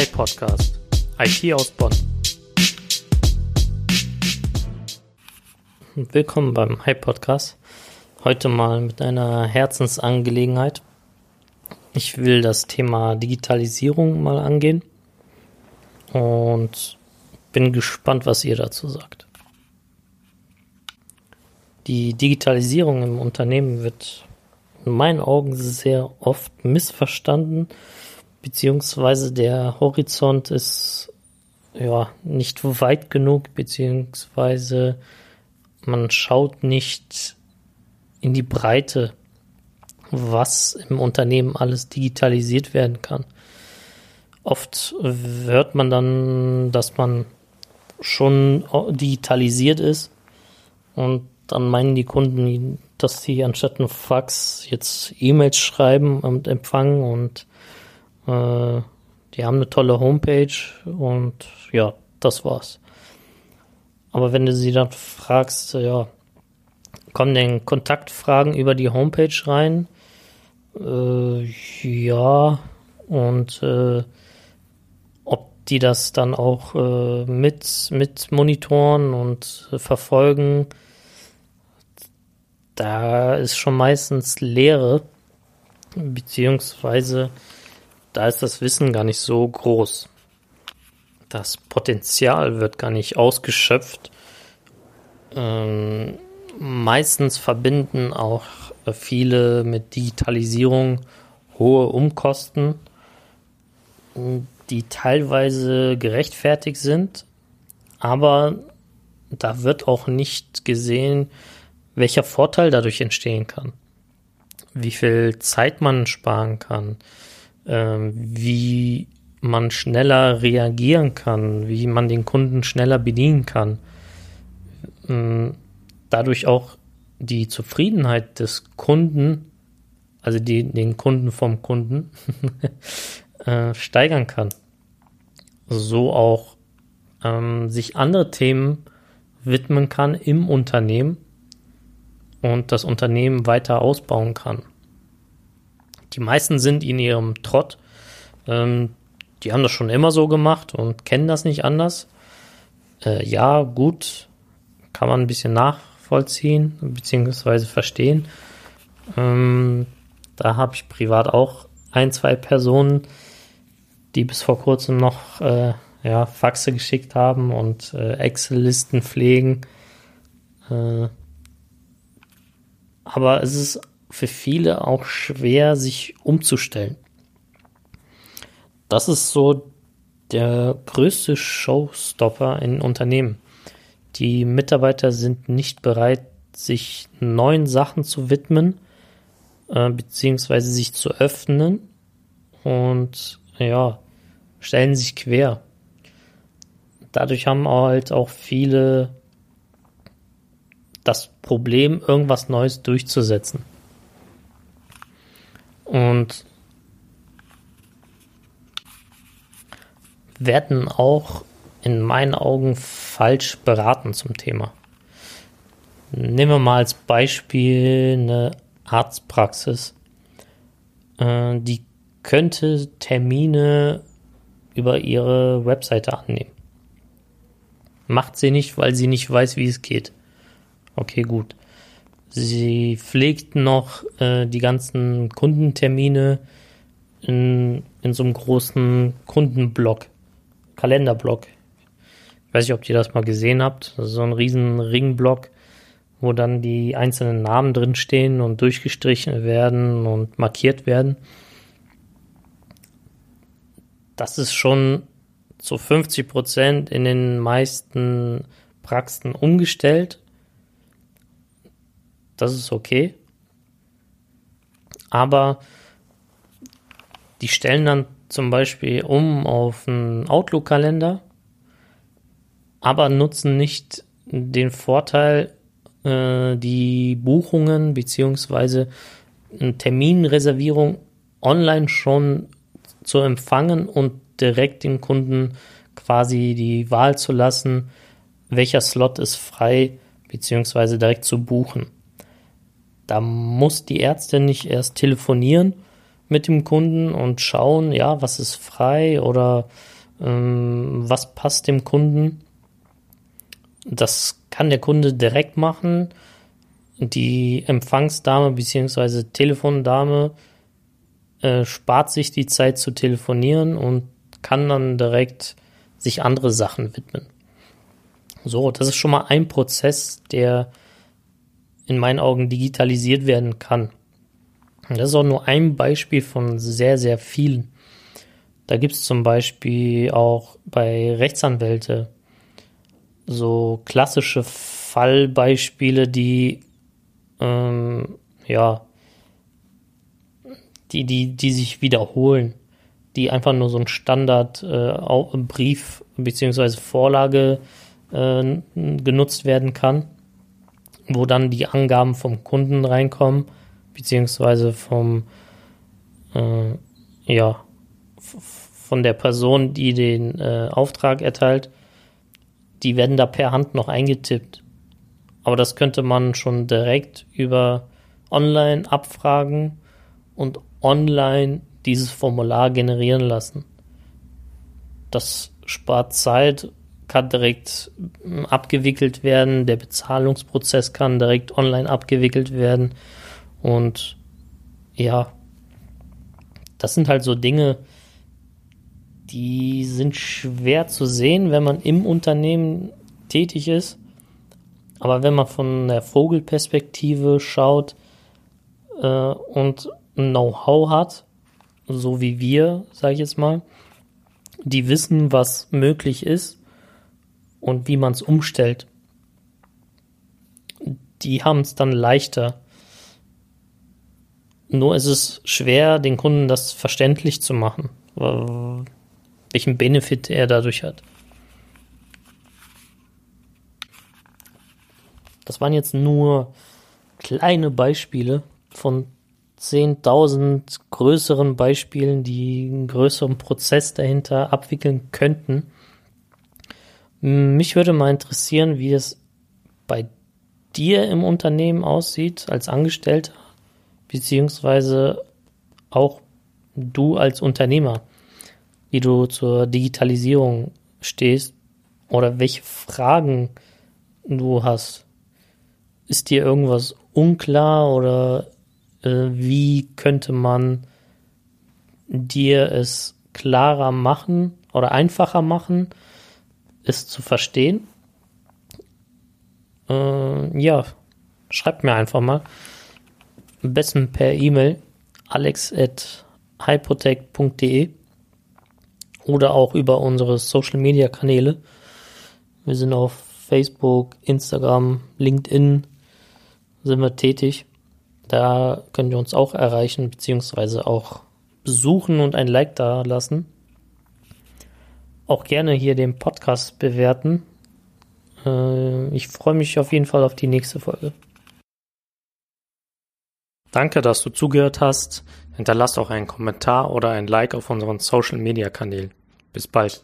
iPodcast. IT aus Bonn. Willkommen beim iPodcast. Heute mal mit einer Herzensangelegenheit. Ich will das Thema Digitalisierung mal angehen und bin gespannt, was ihr dazu sagt. Die Digitalisierung im Unternehmen wird in meinen Augen sehr oft missverstanden, beziehungsweise der Horizont ist ja nicht weit genug, beziehungsweise man schaut nicht in die Breite, was im Unternehmen alles digitalisiert werden kann. Oft hört man dann, dass man schon digitalisiert ist und dann meinen die Kunden, dass sie anstatt ein Fax jetzt E-Mails schreiben und empfangen und äh, die haben eine tolle Homepage und ja, das war's. Aber wenn du sie dann fragst, ja, kommen denn Kontaktfragen über die Homepage rein? Äh, ja, und äh, ob die das dann auch äh, mit, mit monitoren und verfolgen, da ist schon meistens Leere, beziehungsweise da ist das Wissen gar nicht so groß. Das Potenzial wird gar nicht ausgeschöpft. Ähm, meistens verbinden auch viele mit Digitalisierung hohe Umkosten, die teilweise gerechtfertigt sind, aber da wird auch nicht gesehen, welcher Vorteil dadurch entstehen kann, wie viel Zeit man sparen kann, wie man schneller reagieren kann, wie man den Kunden schneller bedienen kann. Ähm, dadurch auch die Zufriedenheit des Kunden, also die, den Kunden vom Kunden, äh, steigern kann. So auch ähm, sich andere Themen widmen kann im Unternehmen und das Unternehmen weiter ausbauen kann. Die meisten sind in ihrem Trott. Ähm, die haben das schon immer so gemacht und kennen das nicht anders. Äh, ja, gut, kann man ein bisschen nachvollziehen bzw. verstehen. Ähm, da habe ich privat auch ein, zwei Personen, die bis vor kurzem noch äh, ja, Faxe geschickt haben und äh, Excel-Listen pflegen. Äh, aber es ist für viele auch schwer, sich umzustellen. Das ist so der größte Showstopper in Unternehmen. Die Mitarbeiter sind nicht bereit, sich neuen Sachen zu widmen, äh, beziehungsweise sich zu öffnen und ja, stellen sich quer. Dadurch haben halt auch viele das Problem, irgendwas Neues durchzusetzen. Und werden auch in meinen Augen falsch beraten zum Thema. Nehmen wir mal als Beispiel eine Arztpraxis. Äh, die könnte Termine über ihre Webseite annehmen. Macht sie nicht, weil sie nicht weiß, wie es geht. Okay, gut. Sie pflegt noch äh, die ganzen Kundentermine in, in so einem großen Kundenblock, Kalenderblock. Ich weiß nicht, ob ihr das mal gesehen habt. Das ist so ein riesen Ringblock, wo dann die einzelnen Namen drinstehen und durchgestrichen werden und markiert werden. Das ist schon zu 50 Prozent in den meisten Praxen umgestellt das ist okay. Aber die stellen dann zum Beispiel um auf einen Outlook-Kalender, aber nutzen nicht den Vorteil, äh, die Buchungen bzw. Terminreservierung online schon zu empfangen und direkt dem Kunden quasi die Wahl zu lassen, welcher Slot ist frei bzw. direkt zu buchen. Da muss die Ärztin nicht erst telefonieren mit dem Kunden und schauen, ja, was ist frei oder ähm, was passt dem Kunden. Das kann der Kunde direkt machen. Die Empfangsdame bzw. Telefondame äh, spart sich die Zeit zu telefonieren und kann dann direkt sich andere Sachen widmen. So, das ist schon mal ein Prozess, der in meinen Augen digitalisiert werden kann. Das ist auch nur ein Beispiel von sehr, sehr vielen. Da gibt es zum Beispiel auch bei Rechtsanwälte so klassische Fallbeispiele, die ähm, ja die, die, die sich wiederholen, die einfach nur so ein Standard äh, bzw. Vorlage äh, genutzt werden kann, wo dann die Angaben vom Kunden reinkommen, beziehungsweise vom äh, ja von der Person, die den äh, Auftrag erteilt, die werden da per Hand noch eingetippt. Aber das könnte man schon direkt über online abfragen und online dieses Formular generieren lassen. Das spart Zeit, kann direkt hm, abgewickelt werden, der Bezahlungsprozess kann direkt online abgewickelt werden und ja, das sind halt so Dinge, die sind schwer zu sehen, wenn man im Unternehmen tätig ist. Aber wenn man von der Vogelperspektive schaut äh, und Know-how hat, so wie wir, sage ich jetzt mal, die wissen, was möglich ist und wie man es umstellt. Die haben es dann leichter. Nur ist es schwer, den Kunden das verständlich zu machen, welchen Benefit er dadurch hat. Das waren jetzt nur kleine Beispiele von 10.000 größeren Beispielen, die einen größeren Prozess dahinter abwickeln könnten. Mich würde mal interessieren, wie es bei dir im Unternehmen aussieht als Angestellter, beziehungsweise auch du als Unternehmer, wie du zur Digitalisierung stehst oder welche Fragen du hast. Ist dir irgendwas unklar oder äh, wie könnte man dir es klarer machen oder einfacher machen, es zu verstehen. Äh, ja, schreibt mir einfach mal. Am besten per E-Mail alex.hypotech.de oder auch über unsere Social Media Kanäle. Wir sind auf Facebook, Instagram, LinkedIn sind wir tätig. Da könnt ihr uns auch erreichen, beziehungsweise auch besuchen und ein Like da lassen. Auch gerne hier den Podcast bewerten. Äh, ich freue mich auf jeden Fall auf die nächste Folge. Danke, dass du zugehört hast. Hinterlass auch einen Kommentar oder ein Like auf unseren Social Media Kanälen. Bis bald.